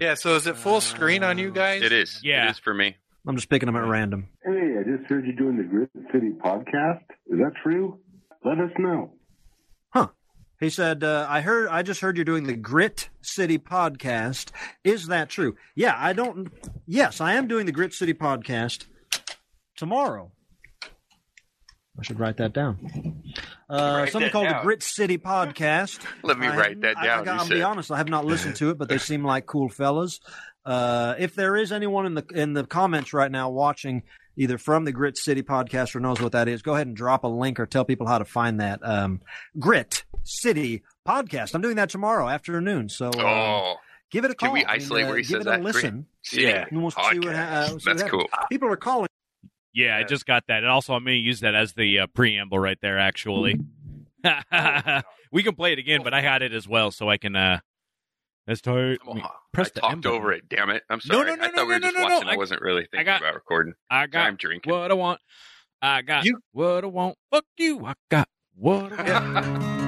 Yeah, so is it full screen on you guys? It is. Yeah. It is for me. I'm just picking them at random. Hey, I just heard you doing the Grit City podcast. Is that true? Let us know. Huh. He said, uh, "I heard. I just heard you're doing the Grit City podcast. Is that true? Yeah, I don't. Yes, I am doing the Grit City podcast tomorrow. I should write that down. Uh, something called the. Grit City podcast. Let me I- write that down. I, gotta said. be honest. I have not listened to it, but they seem like cool fellas. Uh, if there is anyone in the in the comments right now watching, either from the Grit City podcast or knows what that is, go ahead and drop a link or tell people how to find that um, Grit City podcast. I'm doing that tomorrow afternoon, so uh, Oh, give it a call. can we I mean, isolate uh, where he give says it a that? listen. Yeah. And we'll see what ha- uh, see That's happens. cool. People are calling. Yeah, I just got that. And also, I'm going to use that as the uh, preamble right there, actually. we can play it again, but I had it as well, so I can. uh Let's. Oh, Press I talked over it. Damn it! I'm No, sorry. no, no, I thought no, we were no, just no, no. watching. I, I- wasn't really thinking got- about recording. I got I'm drinking. what I want. I got You- what I want. Fuck you. I got what I want.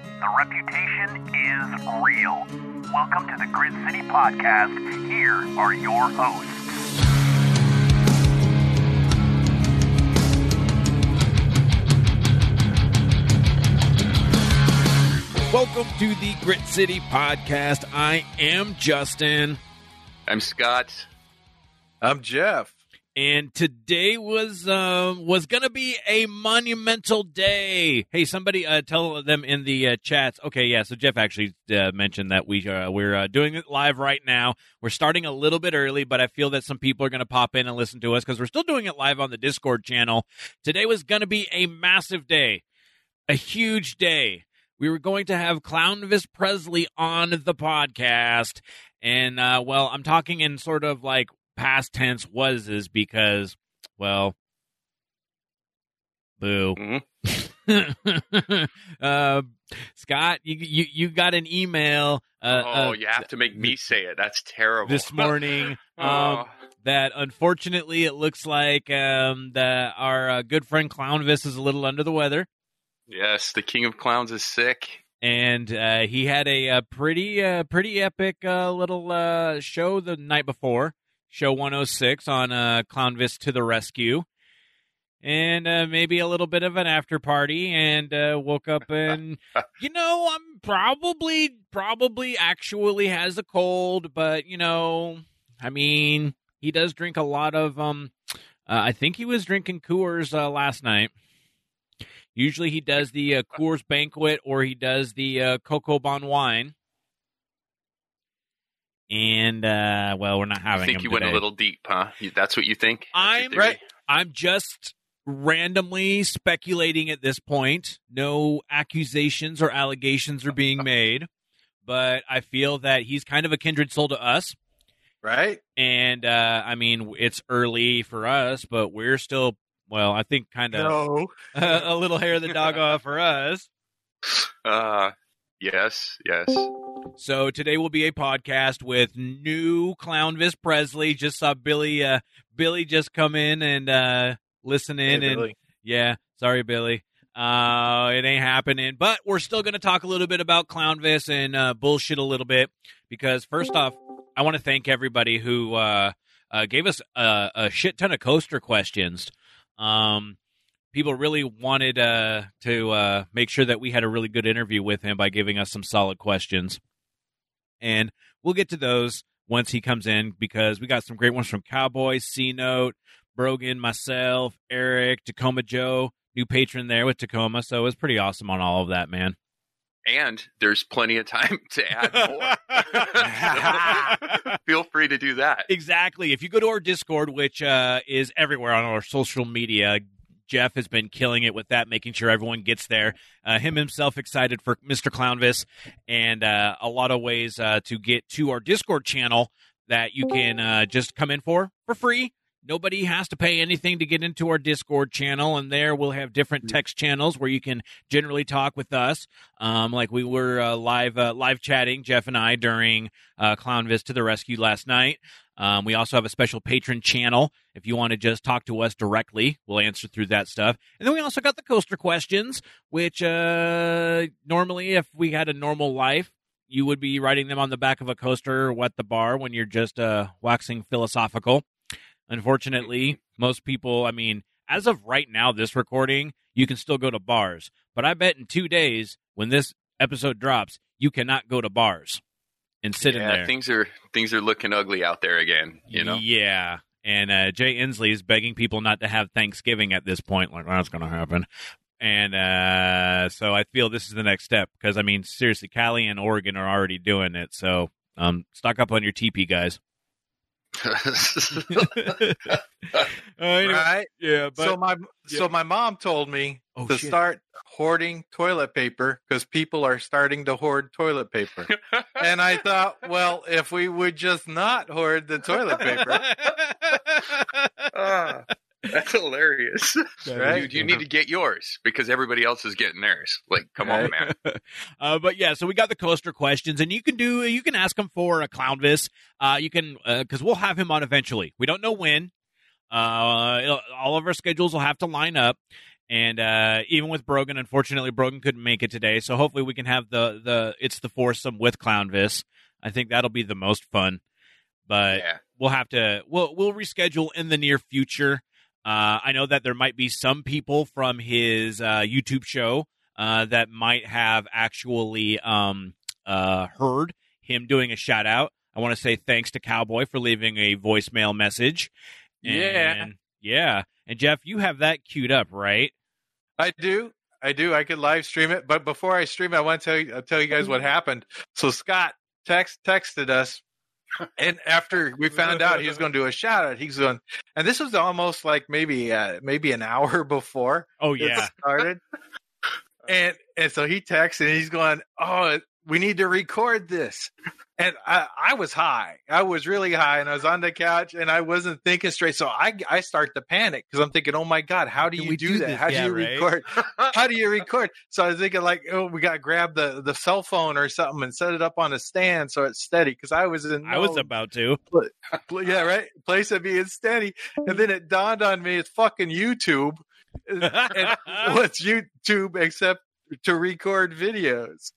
The reputation is real. Welcome to the Grit City Podcast. Here are your hosts. Welcome to the Grit City Podcast. I am Justin, I'm Scott. I'm Jeff. And today was um was gonna be a monumental day. Hey, somebody uh, tell them in the uh, chats. Okay, yeah. So Jeff actually uh, mentioned that we uh, we're uh, doing it live right now. We're starting a little bit early, but I feel that some people are gonna pop in and listen to us because we're still doing it live on the Discord channel. Today was gonna be a massive day, a huge day. We were going to have Clownvis Presley on the podcast. And, uh, well, I'm talking in sort of like past tense was is because, well, boo. Mhm. uh, Scott, you, you you got an email uh, oh, uh, you have to make me say it. That's terrible. this morning um, Oh, that unfortunately it looks like um, that our uh, good friend Clownvis is a little under the weather. yes, the king of clowns is sick. and uh, he had a, uh pretty uh, pretty epic uh, little uh, show the night before, show 106 on uh, Clownvis to the rescue, and uh, maybe a little bit of an after party, and uh, woke up and you know I'm probably probably actually has a cold, but you know I mean he does drink a lot of um. Uh, I think he was drinking Coors uh, last night. Usually he does the uh, Coors Banquet or he does the uh, Coco Bon wine. And uh, well, we're not I having think him you went a little deep, huh? That's what you think? That's I'm- Right. I'm just randomly speculating at this point. No accusations or allegations are being made, but I feel that he's kind of a kindred soul to us. Right? And uh, I mean, it's early for us, but we're still well. I think kind of No. a little hair of the dog off for us. Uh, yes, yes. So today will be a podcast with new clown Clownvis Presley. Just saw Billy. Uh, Billy just come in and uh, listen in, Hey, and Billy. yeah, sorry, Billy. Uh, it ain't happening, but we're still going to talk a little bit about Clownvis and uh, bullshit a little bit because first off, I want to thank everybody who uh, uh, gave us a, a shit ton of coaster questions. Um, people really wanted uh, to uh, make sure that we had a really good interview with him by giving us some solid questions and we'll get to those once he comes in because we got some great ones from Cowboy, C Note, Brogan, myself, Eric, Tacoma Joe, new patron there with Tacoma. So it was pretty awesome on all of that, man. And there's plenty of time to add more. Feel free to do that. exactly. If you go to our Discord, which uh, is everywhere on our social media, Jeff has been killing it with that, making sure everyone gets there. Uh, him himself excited for Mr. Clownvis, and uh, a lot of ways uh, to get to our Discord channel that you can uh, just come in for for free. Nobody has to pay anything to get into our Discord channel, and there we'll have different text channels where you can generally talk with us. Um, like we were uh, live uh, live chatting, Jeff and I, during uh, Clownvis to the rescue last night. Um, we also have a special patron channel. If you want to just talk to us directly, we'll answer through that stuff. And then we also got the coaster questions, which uh, normally, if we had a normal life, you would be writing them on the back of a coaster or at the bar when you're just uh, waxing philosophical. Unfortunately, most people, I mean, as of right now, this recording, you can still go to bars. But I bet in two days, when this episode drops, you cannot go to bars and sit in there. things are things are looking ugly out there again. You know. Yeah. And uh, Jay Inslee is begging people not to have Thanksgiving at this point. Like, that's going to happen. And uh, so I feel this is the next step because, I mean, seriously, Cali and Oregon are already doing it. So um, stock up on your TP, guys. Uh, anyway, Right. Yeah, but so my yeah. so my mom told me Oh, to shit. start hoarding toilet paper because people are starting to hoard toilet paper. and I thought, well, if we would just not hoard the toilet paper, Ah, that's hilarious. right? Dude, you need to get yours because everybody else is getting theirs. Like, come on, man. uh, but yeah, so we got the coaster questions, and you can do you can ask him for a clownvis. Uh, you can because we'll have him on eventually. We don't know when. Uh, all of our schedules will have to line up, and uh, even with Brogan, unfortunately, Brogan couldn't make it today. So hopefully, we can have the the it's the foursome with clownvis. I think that'll be the most fun. But yeah. we'll have to we'll we'll reschedule in the near future. Uh, I know that there might be some people from his uh, YouTube show uh, that might have actually um, uh, heard him doing a shout out. I want to say thanks to Cowboy for leaving a voicemail message. Yeah. And, yeah. And Jeff, you have that queued up, right? I do. I do. I could live stream it, but before I stream, I want to tell you, I'll tell you guys what happened. So Scott text texted us, and after we found out he was going to do a shout out, he's going, and this was almost like maybe uh, maybe an hour before Oh it yeah. started, and and so he texts and he's going, oh, we need to record this. And I, I was high. I was really high, and I was on the couch, and I wasn't thinking straight. So I, I start to panic because I'm thinking, "Oh my god, how do Can you do, do that? this? How do you right. record? how do you record? So I was thinking like, oh, we got to grab the the cell phone or something and set it up on a stand so it's steady. Because I was in, I was about to. yeah, right, place of being steady. And then it dawned on me, it's fucking YouTube. and what's YouTube except to record videos?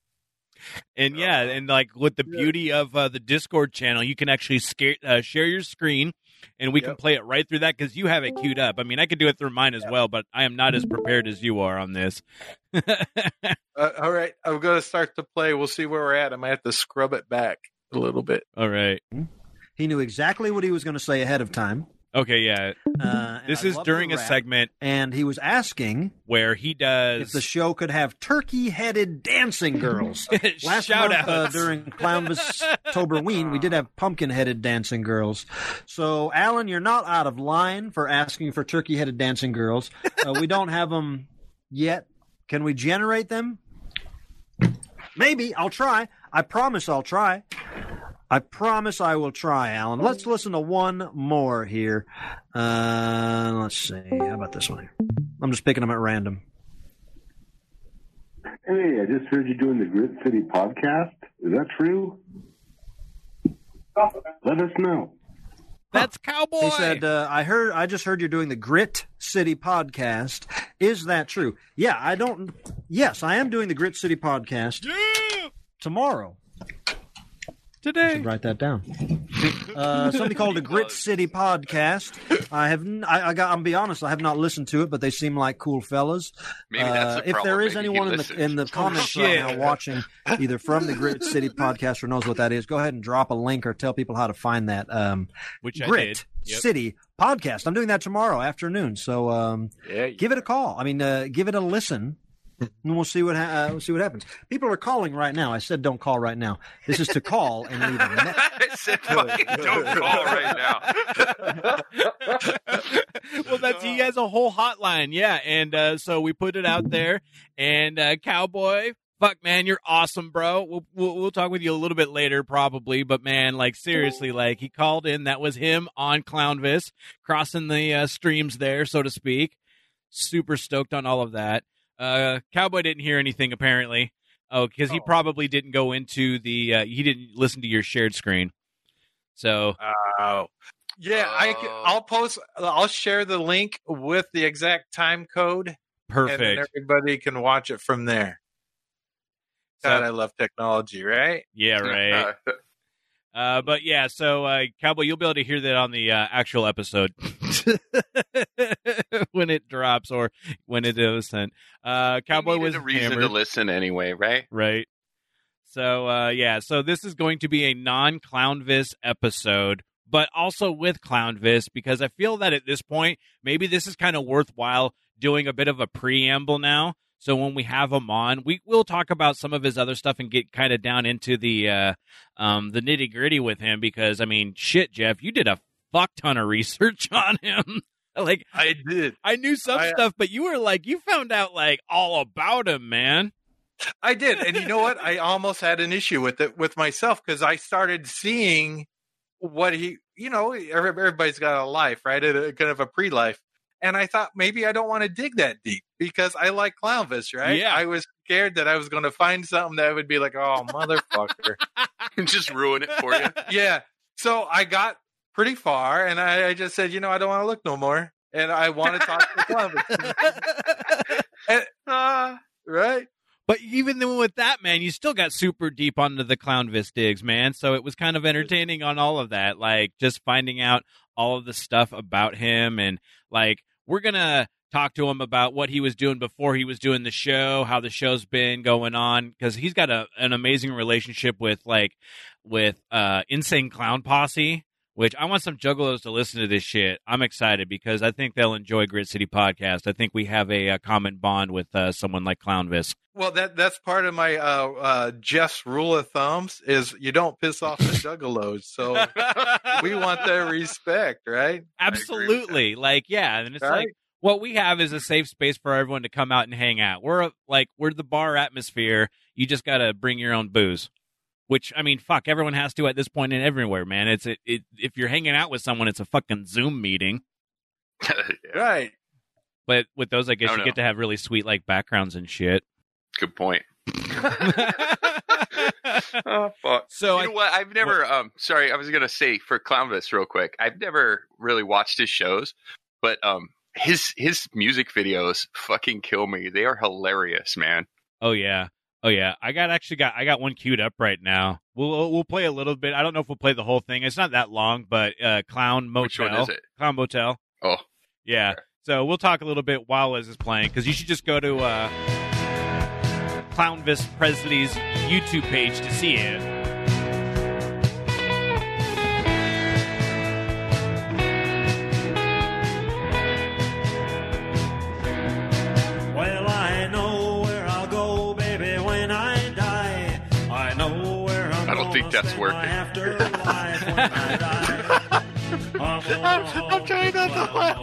And yeah, and like with the beauty of uh, the Discord channel, you can actually scare, uh, share your screen, and we can play it right through that because you have it queued up. I mean, I could do it through mine as well, but I am not as prepared as you are on this. Uh, all right, I'm going to start to play. We'll see where we're at. I might have to scrub it back a little bit. All right. He knew exactly what he was going to say ahead of time. Okay. Yeah. Uh, This I is love during the a rap. segment and he was asking where he does if the show could have turkey-headed dancing girls. Last shout month, uh, outs. during Clownvis Toberween, we did have pumpkin-headed dancing girls. So, Alan, you're not out of line for asking for turkey-headed dancing girls. Uh, we don't have them yet. Can we generate them? Maybe. I'll try. I promise I'll try. I promise I will try, Alan. Let's listen to one more here. Uh, let's see. How about this one here? I'm just picking them at random. Hey, I just heard you doing the Grit City podcast. Is that true? Let us know. That's Cowboy. He said, uh, "I heard. I just heard you're doing the Grit City podcast. Is that true? Yeah, I don't. Yes, I am doing the Grit City podcast yeah, tomorrow. Today. Should write that down. Uh, somebody called the Grit City podcast. I have. n- I, I got. I'm be honest. I have not listened to it, but they seem like cool fellas. Maybe that's Uh, the if problem. there is Maybe he anyone in the listens. in the comments right now watching, either from the Grit City podcast or knows what that is, go ahead and drop a link or tell people how to find that. Um, Which I Grit did. Yep. City podcast. I'm doing that tomorrow afternoon, so um, Yeah, give it a call. I mean, uh, give it a listen. And we'll see what ha- uh, we'll see what happens. People are calling right now. I said don't call right now. This is to call and leave a message. I said, fucking don't call right now. well, that's he has a whole hotline, yeah, and uh, so we put it out there. And uh, Cowboy, fuck man, you're awesome, bro. We'll, we'll we'll talk with you a little bit later, probably, but man, like seriously, like he called in. That was him on Clownvis, crossing the uh, streams there, so to speak. Super stoked on all of that. Uh, Cowboy didn't hear anything apparently. Oh, because he Oh. probably didn't go into the. Uh, he didn't listen to your shared screen. So Oh. Yeah, I c- Oh. I'll post. I'll share the link with the exact time code, and perfect. everybody can watch it from there. So- God, I love technology, right? yeah, right. Uh, but yeah, so uh, Cowboy, you'll be able to hear that on the uh, actual episode when it drops or when it is sent. Uh, Cowboy was a reason hammered, to listen anyway, right? right? So uh, yeah, so this is going to be a non-Clownvis episode, but also with Clownvis because I feel that at this point, maybe this is kind of worthwhile doing a bit of a preamble now. So when we have him on, we will talk about some of his other stuff and get kind of down into the uh, um, the nitty gritty with him because I mean, shit, Jeff, you did a fuck ton of research on him. like I did. I knew some I- stuff, but you were like, you found out like all about him, man. I did, and you know what? I almost had an issue with it with myself because I started seeing what he, you know, everybody's got a life, right? A, kind of a pre-life, and I thought maybe I don't want to dig that deep because I like Clownvis, right? Yeah. I was scared that I was going to find something that would be like, oh motherfucker, And Just ruin it for you. yeah. So I got pretty far, and I, I just said, you know, I don't want to look no more, and I want to talk to Clownvis, Uh, right? But even then with that, man, you still got super deep onto the Clownvis digs, man. So it was kind of entertaining on all of that, like just finding out all of the stuff about him, and like we're gonna talk to him about what he was doing before he was doing the show, how the show's been going on, because he's got a an amazing relationship with like with uh Insane Clown Posse. Which I want some juggalos to listen to this shit. I'm excited because I think they'll enjoy Grit City podcast. I think we have a, uh common bond with uh, someone like Clownvis. Well, that that's part of my uh, uh, Jeff's rule of thumbs is you don't piss off the juggalos. So we want their respect, right? Absolutely. Like, yeah. And it's Right. like what we have is a safe space for everyone to come out and hang out. We're a, like, we're the bar atmosphere. You just got to bring your own booze. Which I mean, fuck, everyone has to at this point and everywhere, man. It's it, it if you're hanging out with someone, it's a fucking Zoom meeting. yeah, Right. But with those, I guess I you don't get to have really sweet like backgrounds and shit. good point. Oh fuck. so you I, know what? I've never. Um, sorry, I was gonna say for Clownvis real quick. I've never really watched his shows, but um, his his music videos fucking kill me. They are hilarious, man. oh yeah, oh yeah. I got actually got I got one queued up right now. We'll we'll play a little bit. I don't know if we'll play the whole thing. It's not that long, but uh, Clown Motel. Which one is it? Clown Motel. Oh, Yeah. Okay. So we'll talk a little bit while Liz is playing because you should just go to uh, Clownvis Presley's YouTube page to see it. Think that's working. my afterlife I die. I'm, I'm trying not to laugh.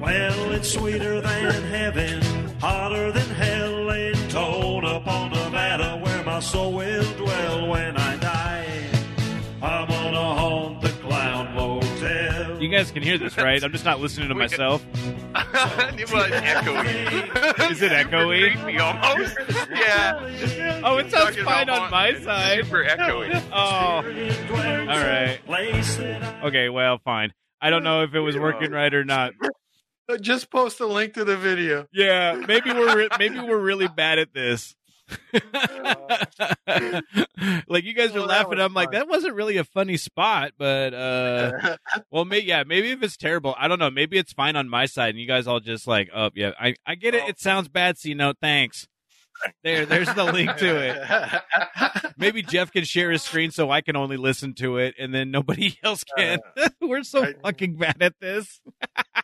Well, it's sweeter than heaven, hotter than hell, laying Tonopah Nevada, where my soul will dwell when I die. I'm gonna haunt the clown motel. You guys can hear this, right? I'm just not listening to We- myself. it was echoey. Is it echoey? Creepy almost. yeah. Oh, it sounds fine on my side. Super echoey. Oh, all right. Okay, well, fine. I don't know if it was working right or not. Just post a link to the video. Yeah, maybe we're re- maybe we're really bad at this. like you guys are Well, laughing, I'm like fun. that wasn't really a funny spot, but uh well, may- yeah, maybe if it's terrible, I don't know. Maybe it's fine on my side, and you guys all just like, oh yeah, I I get it. Oh. It sounds bad, so you know, thanks. There, there's the link to it. Maybe Jeff can share his screen so I can only listen to it, and then nobody else can. We're so I- fucking bad at this.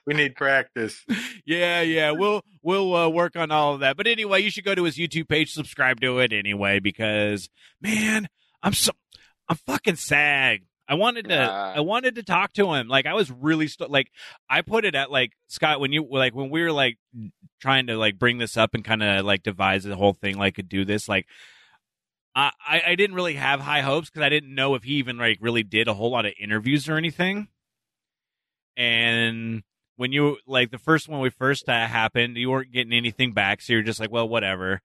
we need practice. yeah, yeah. We'll we'll uh, work on all of that. But anyway, you should go to his YouTube page, subscribe to it anyway, because man, I'm so I'm fucking sad. I wanted to Yeah. I wanted to talk to him. Like I was really st- like I put it at like Scott when you like when we were like trying to like bring this up and kind of like devise the whole thing like could do this like I I I didn't really have high hopes because I didn't know if he even like really did a whole lot of interviews or anything. And when you like the first one we first uh, happened, you weren't getting anything back, so you're just like, well, whatever.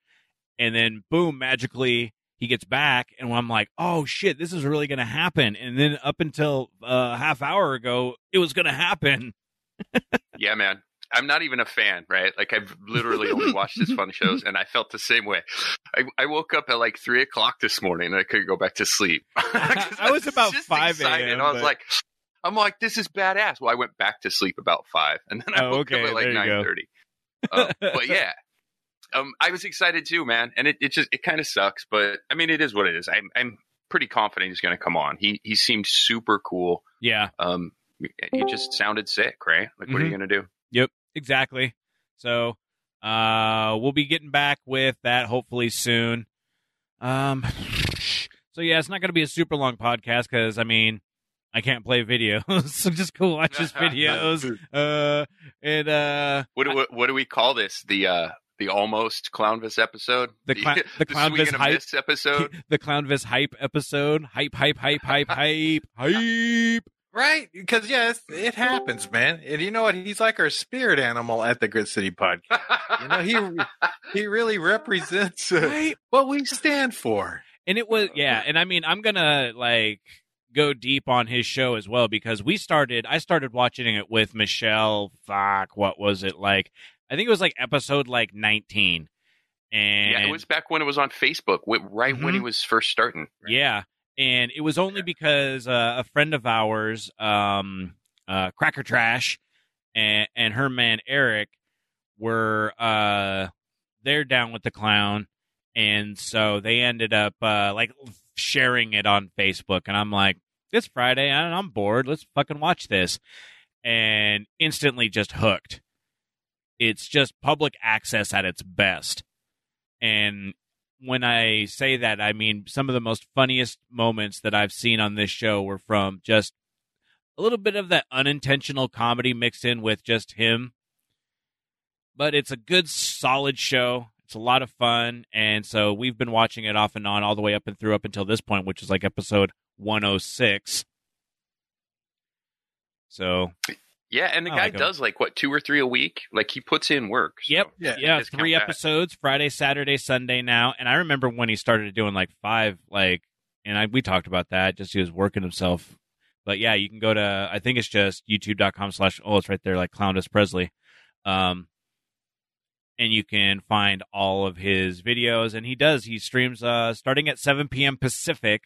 And then boom, magically he gets back, and I'm like, oh shit, this is really gonna happen. And then up until uh, a half hour ago, it was gonna happen. Yeah, man. I'm not even a fan, right? Like I've literally only watched his fun shows, and I felt the same way. I, I woke up at like three o'clock this morning, and I couldn't go back to sleep. I was about 5 excited. a.m., I was like, I'm like, this is badass. Well, I went back to sleep about five, and then I Oh, woke okay, up at like nine thirty. you nine go. thirty. Um, but yeah, um, I was excited too, man. And it, it just it kind of sucks, but I mean, it is what it is. I'm I'm pretty confident he's going to come on. He he seemed super cool. Yeah, Um, he just sounded sick, right? Like, what are you Mm-hmm. going to do? Yep, exactly. So uh we'll be getting back with that hopefully soon. Um so yeah, it's not going to be a super long podcast cuz I mean, I can't play videos. so just go watch his videos. Uh and uh What do what, what do we call this? The uh the almost Clownvis episode. The cla- the Clownvis swing and a hype- episode. the Clownvis hype episode. Hype hype hype hype hype hype. Right? Because yes, it happens, man. And you know what? He's like our spirit animal at the Grit City podcast. You know, he he really represents uh, Right? what we stand for. And it was yeah, and I mean I'm gonna like go deep on his show as well because we started I started watching it with Michelle fuck, what was it like? I think it was like episode like nineteen. And yeah, it was back when it was on Facebook, right when he Mhm. was first starting. Yeah, and it was only because uh, a friend of ours, um, uh, Cracker Trash, and and her man Eric were uh, they're down with the clown, and so they ended up uh, like sharing it on Facebook, and I'm like, it's Friday, and I'm bored, let's fucking watch this, and instantly just hooked. It's just public access at its best. And when I say that, I mean some of the most funniest moments that I've seen on this show were from just a little bit of that unintentional comedy mixed in with just him. But it's a good, solid show. It's a lot of fun. And so we've been watching it off and on all the way up and through up until this point, which is like episode 106. So, Yeah, and the I guy like him. does like what two or three a week. Like he puts in work. so Yep. Yeah. yeah, three that. episodes Friday, Saturday, Sunday now. And I remember when he started doing like five, like, and I, we talked about that. Just he was working himself. But yeah, you can go to I think it's just youtube.com slash oh it's right there like Clownvis Presley. Um and you can find all of his videos and he does he streams uh starting at 7 p.m pacific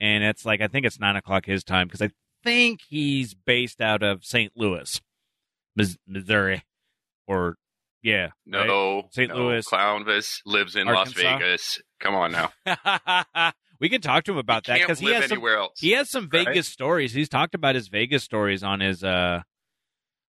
and it's like i think it's 9 o'clock his time because i think he's based out of st louis Mis- missouri or yeah right? No, St. no, Louis. Clownvis lives in Arkansas? Las Vegas. Come on now. we can talk to him about He that because he has some anywhere else. he has some Right. Vegas stories. He's talked about his Vegas stories on his uh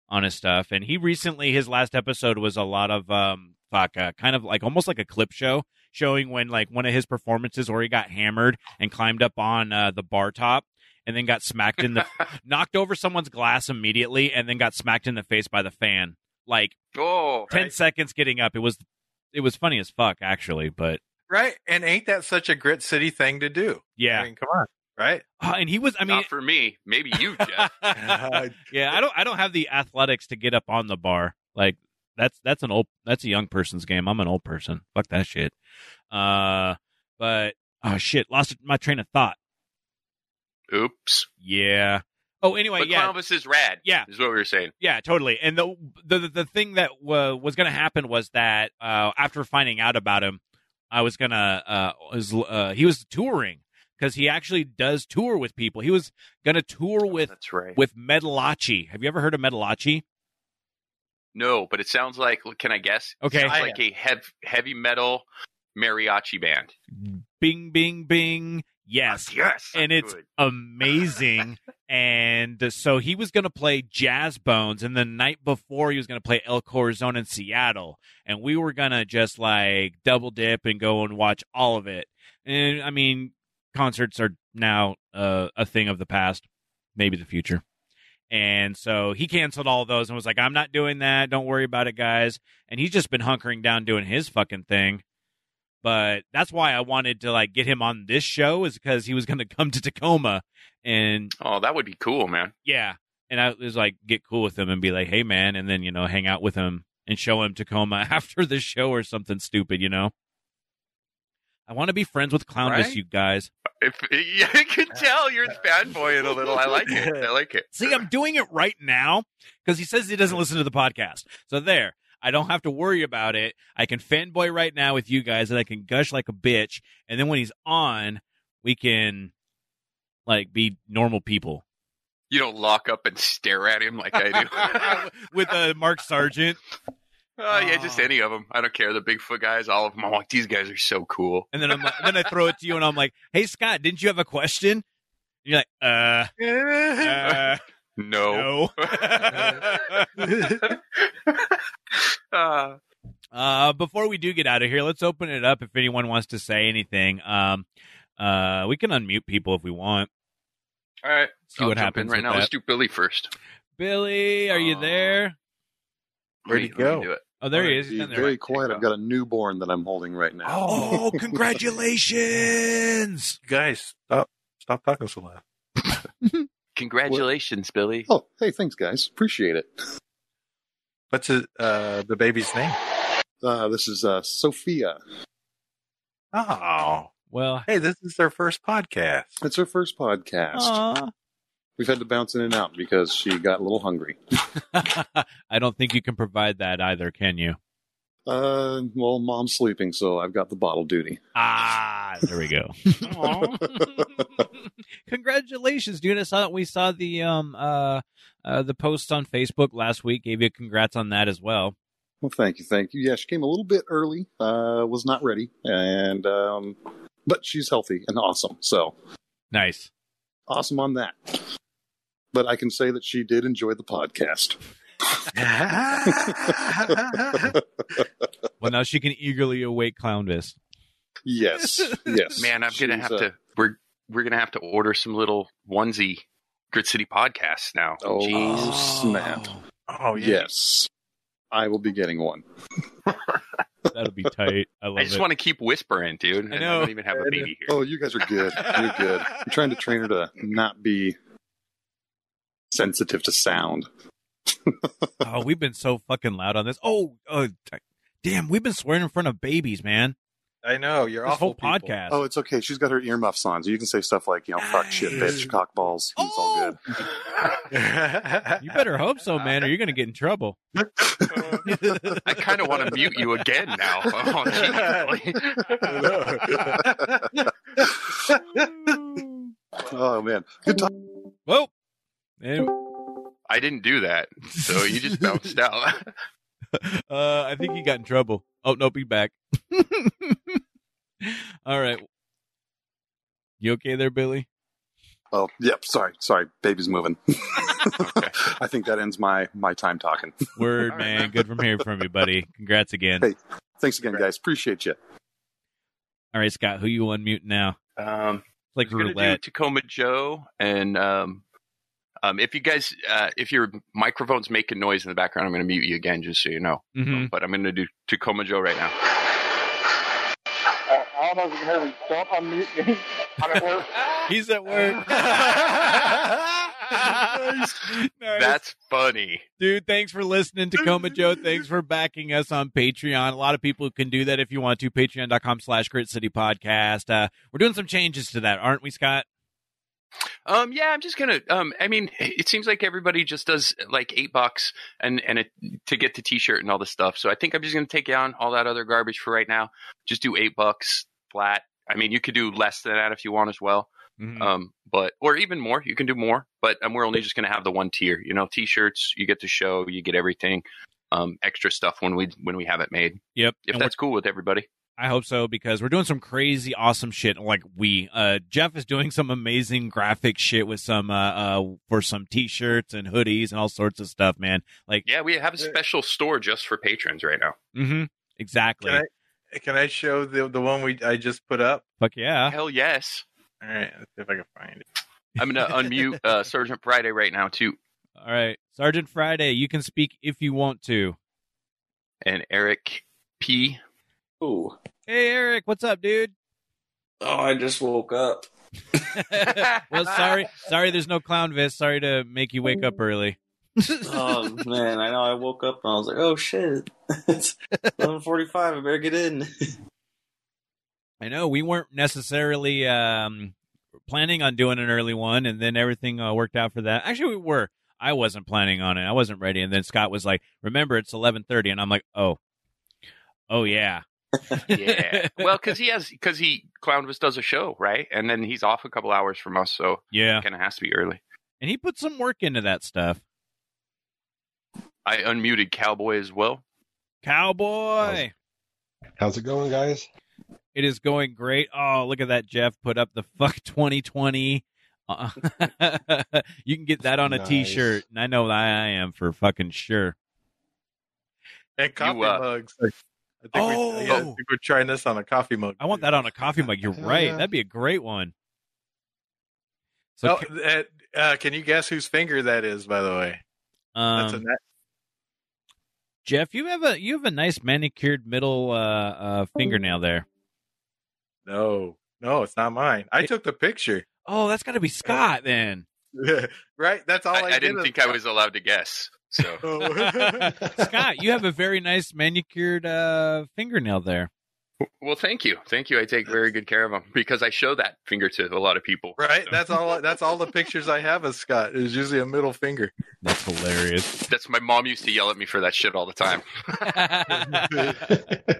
on his stuff, and he recently his last episode was a lot of um fuck uh, kind of like almost like a clip show showing when like one of his performances where he got hammered and climbed up on uh, the bar top and then got smacked in the knocked over someone's glass immediately and then got smacked in the face by the fan like oh, 10 Right. seconds getting up it was it was funny as fuck actually but Right? And ain't that such a Grit City thing to do? yeah I mean, come on. Right? Uh, and he was i mean not for me. Maybe you, Jeff. yeah, I don't I don't have the athletics to get up on the bar. Like that's that's an old that's a young person's game. I'm an old person. Fuck that shit. Uh but oh shit, lost my train of thought. Oops. Yeah. Oh, anyway, But yeah. Clownvis is rad. Yeah. is what we were saying. Yeah, totally. And the the the thing that wa was going to happen was that uh, after finding out about him, I was gonna uh, was, uh he was touring because he actually does tour with people. He was gonna tour with That's right. with Metalachi. Have you ever heard of Metalachi? no, but it sounds like. Can I guess? Okay. Sounds I- like a hev- heavy metal mariachi band. Bing, bing, bing. Yes. Yes, and it's good. amazing. and so he was going to play Jazz Bones, and the night before he was going to play El Corazon in Seattle, and we were going to just like double dip and go and watch all of it. And I mean, concerts are now uh, a thing of the past, maybe the future. And so he canceled all those and was like, "I'm not doing that. Don't worry about it, guys." And he's just been hunkering down doing his fucking thing but that's why I wanted to like get him on this show is because he was going to come to Tacoma and Oh, that would be cool, man. yeah, and I was like get cool with him and be like, hey man, and then you know hang out with him and show him Tacoma after the show or something stupid, you know. I want to be friends with Clownvis, Right? you guys. If yeah, I can tell you're fanboying a little. I like it. I like it. See, I'm doing it right now because he says he doesn't listen to the podcast. So there, I don't have to worry about it. I can fanboy right now with you guys, and I can gush like a bitch. And then when he's on, we can like be normal people You don't lock up and stare at him like I do. with uh, Mark Sargent. Oh yeah, just any of them. I don't care. The Bigfoot guys, all of them. I'm like, these guys are so cool. And then I'm like, then I throw it to you, and I'm like, "Hey Scott, didn't you have a question?" And you're like, "Uh, uh No. no." Uh, Uh, before we do get out of here, let's open it up if anyone wants to say anything. Um, uh, we can unmute people if we want. all right. See I'll what jump in happens right now. that. Let's do Billy first. Billy, are you Uh, there? Where'd Let he me- let me go? Oh, there he is. He's be been there. very quiet. I've got a newborn that I'm holding right now. Oh, congratulations! guys, stop, stop talking so loud. Congratulations, Billy. Oh, hey, thanks, guys. Appreciate it. What's his, uh, the baby's name? Uh, this is uh, Sophia. Oh, Well, hey, this is their first podcast. It's her first podcast. aw. We've had to bounce in and out because she got a little hungry. I don't think you can provide that either, can you? Uh, well, mom's sleeping, so I've got the bottle duty. Ah, there we go. Aw. Congratulations, dude! I saw we saw the um uh, uh the post on Facebook last week. Gave you congrats on that as well. Well, thank you, thank you. Yeah, she came a little bit early. Uh, was not ready, and um, but she's healthy and awesome. So Nice. awesome on that. But I can say that she did enjoy the podcast. Well, now she can eagerly await Clownvis. yes, yes. Man, I'm gonna have uh, to. We're we're gonna have to order some little onesie Grit City podcast now. Oh, Jeez. snap! oh yeah. Yes, I will be getting one. That'll be tight. I love I just it. want to keep whispering, dude. And I, know. don't even have a baby here. Oh, you guys are good. You're good. I'm trying to train her to not be sensitive to sound. oh, we've been so fucking loud on this. Oh, oh, damn, we've been swearing in front of babies, man. I know you're This awful whole people. podcast. Oh, it's okay. She's got her earmuffs on, so you can say stuff like, you know, fuck, ah, shit, bitch, cockballs. It's oh! all good. you better hope so, man, or you're gonna get in trouble. I kind of want to mute you again now. Oh, oh man, good talk. Whoa. And, I didn't do that, so you just bounced out. uh, I think he got in trouble. Oh nope, he's back. All right. You okay there, Billy? Oh, yep. Sorry, sorry. Baby's moving. Okay. I think that ends my my time talking. Word, All right, man. man. Good from hearing from you, buddy. Congrats again. Hey. Thanks again, guys. Appreciate you. All right, Scott, who you unmute now? Um, like we're do roulette. Tacoma Joe, and um, um, if you guys, uh, if your microphone's making noise in the background, I'm going to mute you again, just so you know. Mhm. But I'm going to do Tacoma Joe right now. I don't know if you can hear me. Don't unmute me. I'm at work. He's at work. Nice. That's funny. Dude, thanks for listening, Tacoma Joe. Thanks for backing us on Patreon. A lot of people can do that if you want to. Patreon.com slash Grit City Podcast. Uh, we're doing some changes to that, aren't we, Scott? Um, yeah, I'm just gonna. Um, I mean, it seems like everybody just does like eight bucks and and it, to get the T-shirt and all this stuff. So I think I'm just gonna take down all that other garbage for right now. Just do eight bucks flat. I mean, you could do less than that if you want as well. Mhm. Um, but or even more, you can do more. But um, we're only just gonna have the one tier. You know, T-shirts. You get the show. You get everything. Um, extra stuff when we when we have it made. Yep. If And that's cool with everybody. I hope so because we're doing some crazy awesome shit. Like we, uh, Jeff is doing some amazing graphic shit with some, uh, uh, for some t-shirts and hoodies and all sorts of stuff, man. Like, Yeah, we have a special store just for patrons right now. mm-hmm, exactly. Can I can I show the the one we I just put up? Fuck yeah. Hell yes. All right, let's see if I can find it. I'm gonna unmute uh, Sergeant Friday right now too, All right. Sergeant Friday, you can speak if you want to. and Eric P. Ooh. Hey, Eric, what's up, dude? Oh, I just woke up. well, sorry, sorry, there's no Clownvis. Sorry to make you wake up early. Oh man, I know. I woke up and I was like, "Oh shit, it's eleven forty-five. I better get in." I know we weren't necessarily um, planning on doing an early one, and then everything uh, worked out for that. Actually, we were. I wasn't planning on it. I wasn't ready, and then Scott was like, "Remember, it's 11:30," and I'm like, "Oh, oh yeah." Yeah. well, because he has because he Clownvis does a show right, and then he's off a couple hours from us, so Yeah, kind of has to be early. and he put some work into that stuff. I unmuted Cowboy as well. Cowboy, How's it going, guys? it is going great. Oh, look at that! Jeff put up the fuck 2020. Uh, you can get that on a Nice. shirt and I know I am for fucking sure. And coffee uh, mugs. I think, we, Oh! yeah, I think we're trying this on a coffee mug. I want that on a coffee mug. You're right. yeah. That'd be a great one. So, Oh, that, uh, can you guess whose finger that is? By the way, that's a um, net. Jeff, you have a you have a nice manicured middle uh, uh, fingernail there. No, no, it's not mine. I took the picture. Oh, that's got to be Scott then. right, that's all I, I, I did didn't is- think I was allowed to guess. So Oh. Scott, you have a very nice manicured uh, fingernail there. well, thank you, thank you. I take very good care of them because I show that finger to a lot of people. right, So that's all. That's all the pictures I have of Scott. Is usually a middle finger. That's hilarious. that's my mom used to yell at me for that shit all the time.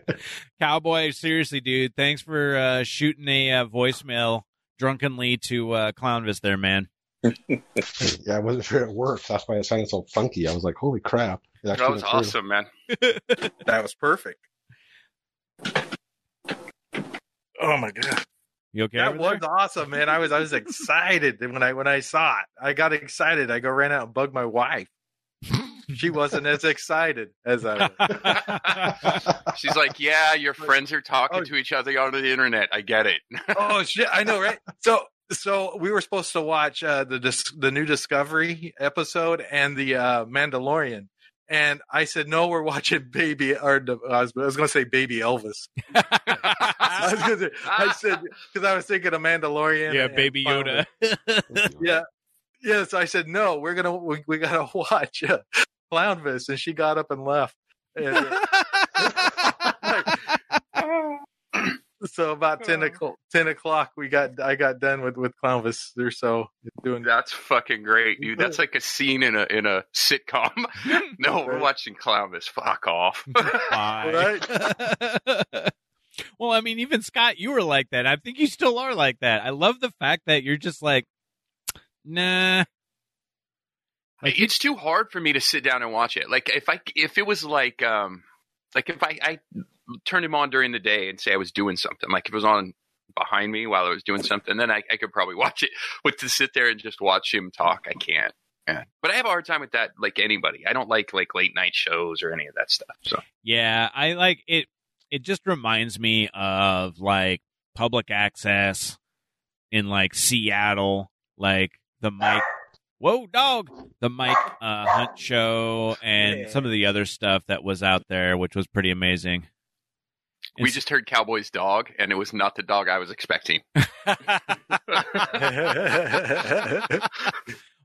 Cowboy, seriously, dude, thanks for uh, shooting a uh, voicemail drunkenly to uh, Clownvis there, man. Yeah, I wasn't sure it worked. That's why it sounded so funky. I was like, holy crap. That was went through. awesome, man. That was perfect. Oh my god, You okay? that was there? awesome, man! I was I was excited when I when I saw it. I got excited. I go ran out and bugged my wife. She wasn't as excited as I was. She's like, "Yeah, your friends are talking Oh. to each other on the internet. I get it." oh shit! I know, right? So, so we were supposed to watch uh, the dis- the new Discovery episode and the uh, Mandalorian, and I said no, we're watching Baby. Or I was, I was going to say Baby Elvis. I, say, I said because I was thinking of Mandalorian. yeah, Baby Yoda. Yeah, yeah. So I said no, we're gonna we, we gotta watch uh, Clownvis, and she got up and left. And, uh, so about ten o'clock, ten o'clock, we got I got done with with Clownvis or so doing. That's fucking great, dude. That's like a scene in a in a sitcom. no, we're Right. watching Clownvis. Fuck off. right well, I mean, even Scott, you were like that. I think you still are like that. I love the fact that you're just like, nah. Like, it's too hard for me to sit down and watch it. Like if I if it was like um like if I I turned him on during the day and say I was doing something, like if it was on behind me while I was doing something, then I, I could probably watch it. But to sit there and just watch him talk, I can't. Yeah. But I have a hard time with that. Like anybody, I don't like like late night shows or any of that stuff. So Yeah, I like it. It just reminds me of like public access in like Seattle, like the Mike. Whoa, dog! The Mike uh, Hunt show and some of the other stuff that was out there, which was pretty amazing. We It's- just heard Cowboy's dog, and it was not the dog I was expecting.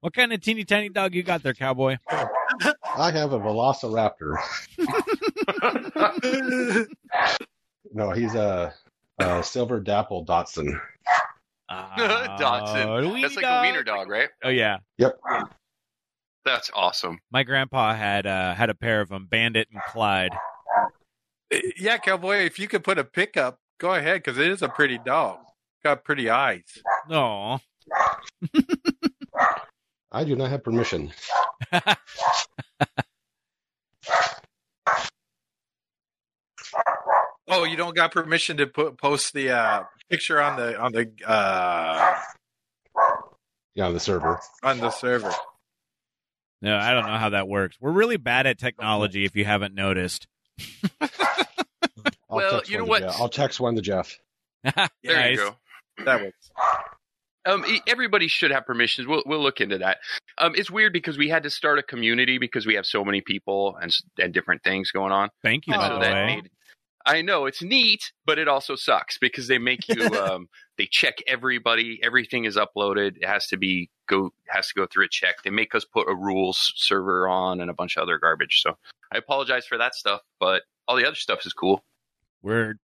what kind of teeny tiny dog you got there, cowboy? I have a Velociraptor. No, he's a, a silver dapple Dotson. Dotson. Oh, That's like dog. a wiener dog, right? Oh yeah, Yep. That's awesome. my grandpa had uh, had a pair of them, Bandit and Clyde. Yeah, cowboy. If you could put a pickup, go ahead because it is a pretty dog. Got pretty eyes. No, I do not have permission. Oh, you don't got permission to put post the uh, picture on the on the uh, Yeah, on the server. on the server. No, I don't know how that works. We're really bad at technology. If you haven't noticed. I'll Well, text you know one to what? Jeff. I'll text one to Jeff. There Nice. you go. That works. Um, e- everybody should have permissions. We'll we'll look into that. Um, it's weird because we had to start a community because we have so many people and and different things going on. Thank you, And by so the way. made- I know it's neat, but it also sucks because they make you um, they check everybody. Everything is uploaded. It has to be go has to go through a check. They make us put a rules server on and a bunch of other garbage. So I apologize for that stuff, but all the other stuff is cool. Word.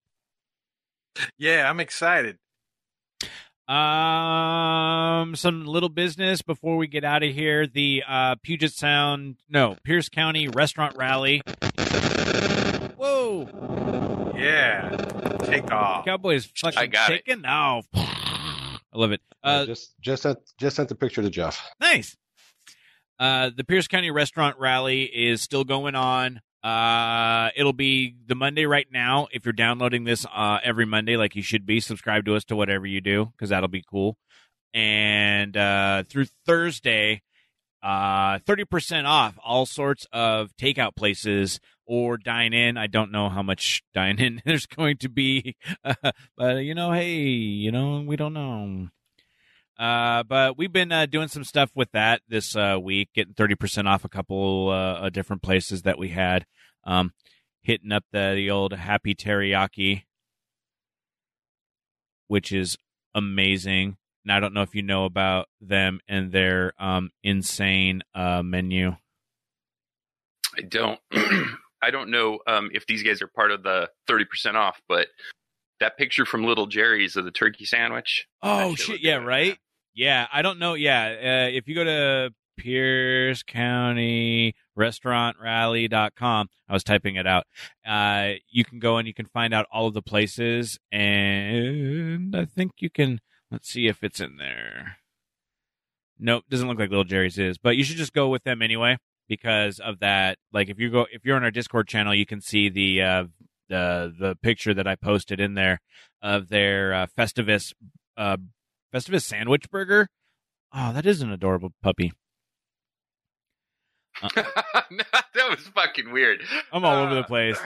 Yeah, I'm excited. Um, some little business before we get out of here. The uh, Puget Sound, no, Pierce County Restaurant Rally. Whoa, Yeah, take off. Cowboys fucking I got it. taking off. I love it. Yeah, Uh, just just sent just sent the picture to Jeff. nice. Uh, the Pierce County Restaurant Rally is still going on. Uh, it'll be the Monday right now. If you're downloading this uh, every Monday, like you should be, subscribe to us to whatever you do because that'll be cool. And uh, through Thursday, uh, 30% off all sorts of takeout places or dine in. I don't know how much dine in there's going to be, but you know, hey, you know, we don't know. Uh, but we've been uh, doing some stuff with that this uh, week, getting 30% off a couple uh, different places that we had. Um, hitting up the, the old Happy Teriyaki, which is amazing. And I don't know if you know about them and their um, insane uh, menu. I don't I don't know um, if these guys are part of the thirty percent off, but that picture from Little Jerry's of the turkey sandwich. Oh shit! Yeah, right. Yeah, I don't know. Yeah, uh, if you go to Pierce County Restaurant Rally.com, I was typing it out. Uh, you can go and you can find out all of the places, and I think you can. Let's see if it's in there. Nope, doesn't look like Little Jerry's is, but you should just go with them anyway because of that. Like if you go, if you're on our Discord channel, you can see the uh, the the picture that I posted in there of their uh, Festivus uh, Festivus sandwich burger. Oh, that is an adorable puppy. that was fucking weird. I'm all over the place.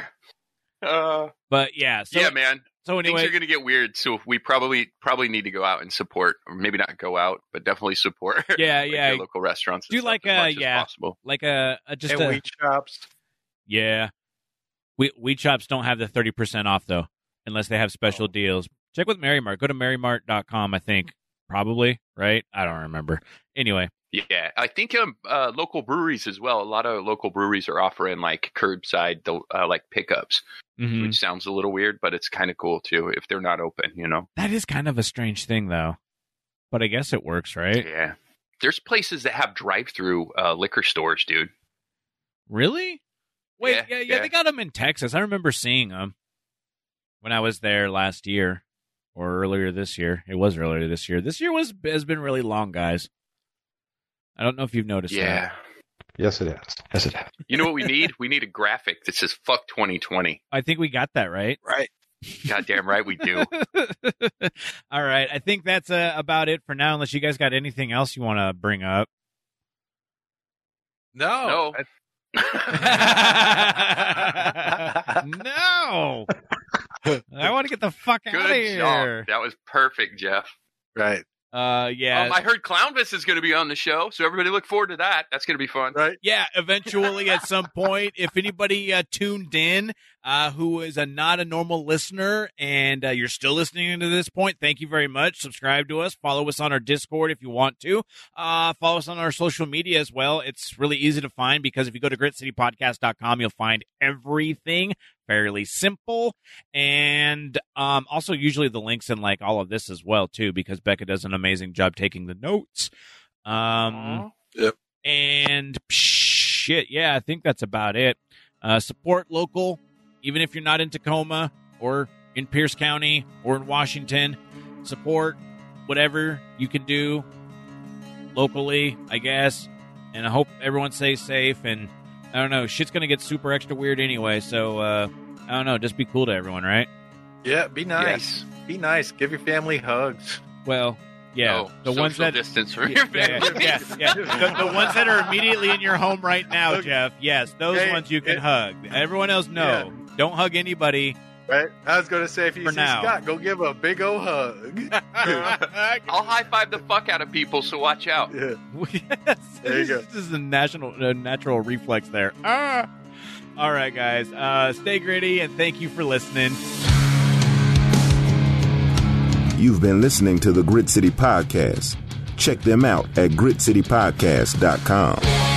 Uh, But yeah, so yeah, man. so Things anyway, are going to get weird, so we probably probably need to go out and support, or maybe not go out, but definitely support. Yeah, like, yeah. your local restaurants. Do stuff like a- as yeah. possible. like a, a just and a wheat chops. yeah. We we chops don't have the thirty percent off though, unless they have special deals. Check with Mary Mart. Go to marymart.com, I think. Probably, right? I don't remember. Anyway, Yeah, I think um, uh, local breweries as well. A lot of local breweries are offering like curbside, uh, like pickups, mhm. which sounds a little weird, but it's kind of cool too if they're not open. You know. that is kind of a strange thing though. But I guess it works, right? Yeah. There's places that have drive-through uh, liquor stores, dude. Really? Wait, Yeah, yeah, yeah, yeah. they got them in Texas. I remember seeing them when I was there last year or earlier this year. It was earlier this year. This year was has been really long, guys. I don't know if you've noticed Yeah. that. Yes, it has. Yes, it has. You know what we need? we need a graphic that says "fuck 2020." I think we got that right. Right. Goddamn right we do. All right, I think that's uh, about it for now. Unless you guys got anything else you want to bring up. No. No. no, I want to get the fuck out of here. job. That was perfect, Jeff. Right. Uh, yeah, Um, I heard Clownvis is going to be on the show, so everybody look forward to that. That's going to be fun. Right. Yeah, eventually at some point, if anybody uh, tuned in uh, who is a not a normal listener and uh, you're still listening to this point, thank you very much. Subscribe to us, follow us on our Discord if you want to. Uh, follow us on our social media as well. It's really easy to find because if you go to gritcitypodcast.com, you'll find everything fairly simple and um, also usually the links in like all of this as well too because Becca does an amazing job taking the notes. Um, Yep. and shit, yeah, I think that's about it. Uh, support local, even if you're not in Tacoma or in Pierce County or in Washington. Support whatever you can do locally, I guess. And I hope everyone stays safe. And I don't know, shit's gonna get super extra weird anyway. So uh, I don't know. Just be cool to everyone, right? Yeah, be nice. Be nice. Give your family hugs. Well, yeah, Oh, the ones that distance from yeah, your yeah, family. yeah, yeah. The, the ones that are immediately in your home right now, Jeff. Yes, those Hey, ones you can it- hug. Everyone else, no. Don't hug anybody. Right? I was going to say, if you For see now. Scott, go give a big old hug. I'll high five the fuck out of people, so watch out. Yeah. yes, There you go. This is a national, a natural reflex there. Ah. All right, guys. Uh, stay gritty, and thank you for listening. You've been listening to the Grit City Podcast. Check them out at gritcitypodcast.com.